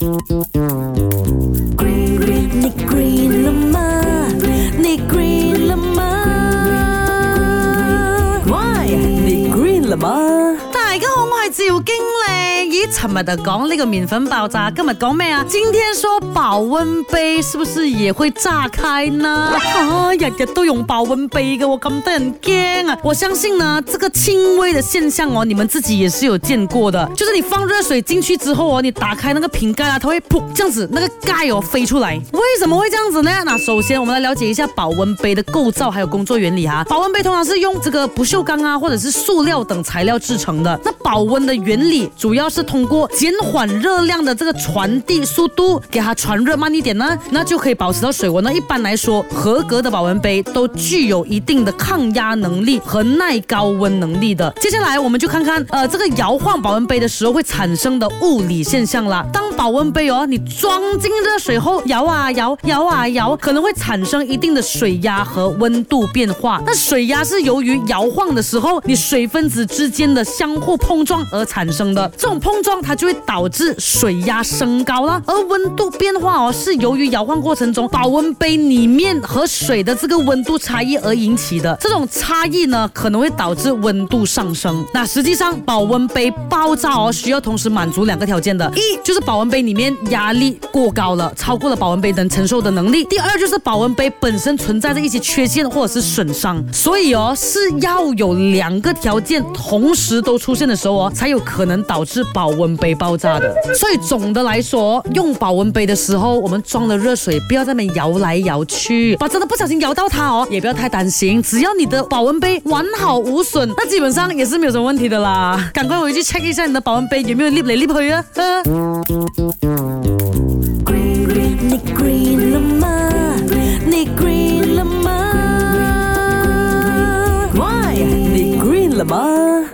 Green, green, này green là ma Này green là ma Why? Này green là ma Đại 家好，我係趙經理。你怎么的？讲那个面粉爆炸？干嘛讲咩啊？今天说保温杯是不是也会炸开呢？哎呀，都用保温杯，我根本很惊啊！我相信呢，这个轻微的现象哦，你们自己也是有见过的，就是你放热水进去之后哦，你打开那个瓶盖啊，它会噗这样子，那个盖哦飞出来。为什么会这样子呢？那首先我们来了解一下保温杯的构造还有工作原理哈。保温杯通常是用这个不锈钢啊，或者是塑料等材料制成的。那保温的原理主要是。通过减缓热量的这个传递速度，给它传热慢一点呢，那就可以保持到水温呢。一般来说，合格的保温杯都具有一定的抗压能力和耐高温能力的。接下来我们就看看，呃，这个摇晃保温杯的时候会产生的物理现象啦。当保温杯哦，你装进热水后，摇啊摇，摇啊摇，可能会产生一定的水压和温度变化。那水压是由于摇晃的时候，你水分子之间的相互碰撞而产生的，这种碰。状它就会导致水压升高了，而温度变化哦是由于摇晃过程中保温杯里面和水的这个温度差异而引起的。这种差异呢可能会导致温度上升。那实际上保温杯爆炸哦需要同时满足两个条件的，一就是保温杯里面压力过高了，超过了保温杯能承受的能力；第二就是保温杯本身存在着一些缺陷或者是损伤。所以哦是要有两个条件同时都出现的时候哦才有可能导致保。保温杯爆炸的，所以总的来说，用保温杯的时候，我们装的热水不要在那摇来摇去，把真的不小心摇到它哦，也不要太担心，只要你的保温杯完好无损，那基本上也是没有什么问题的啦。赶快回去 check 一下你的保温杯有没有裂来裂 e l 啊！你你 y 你 e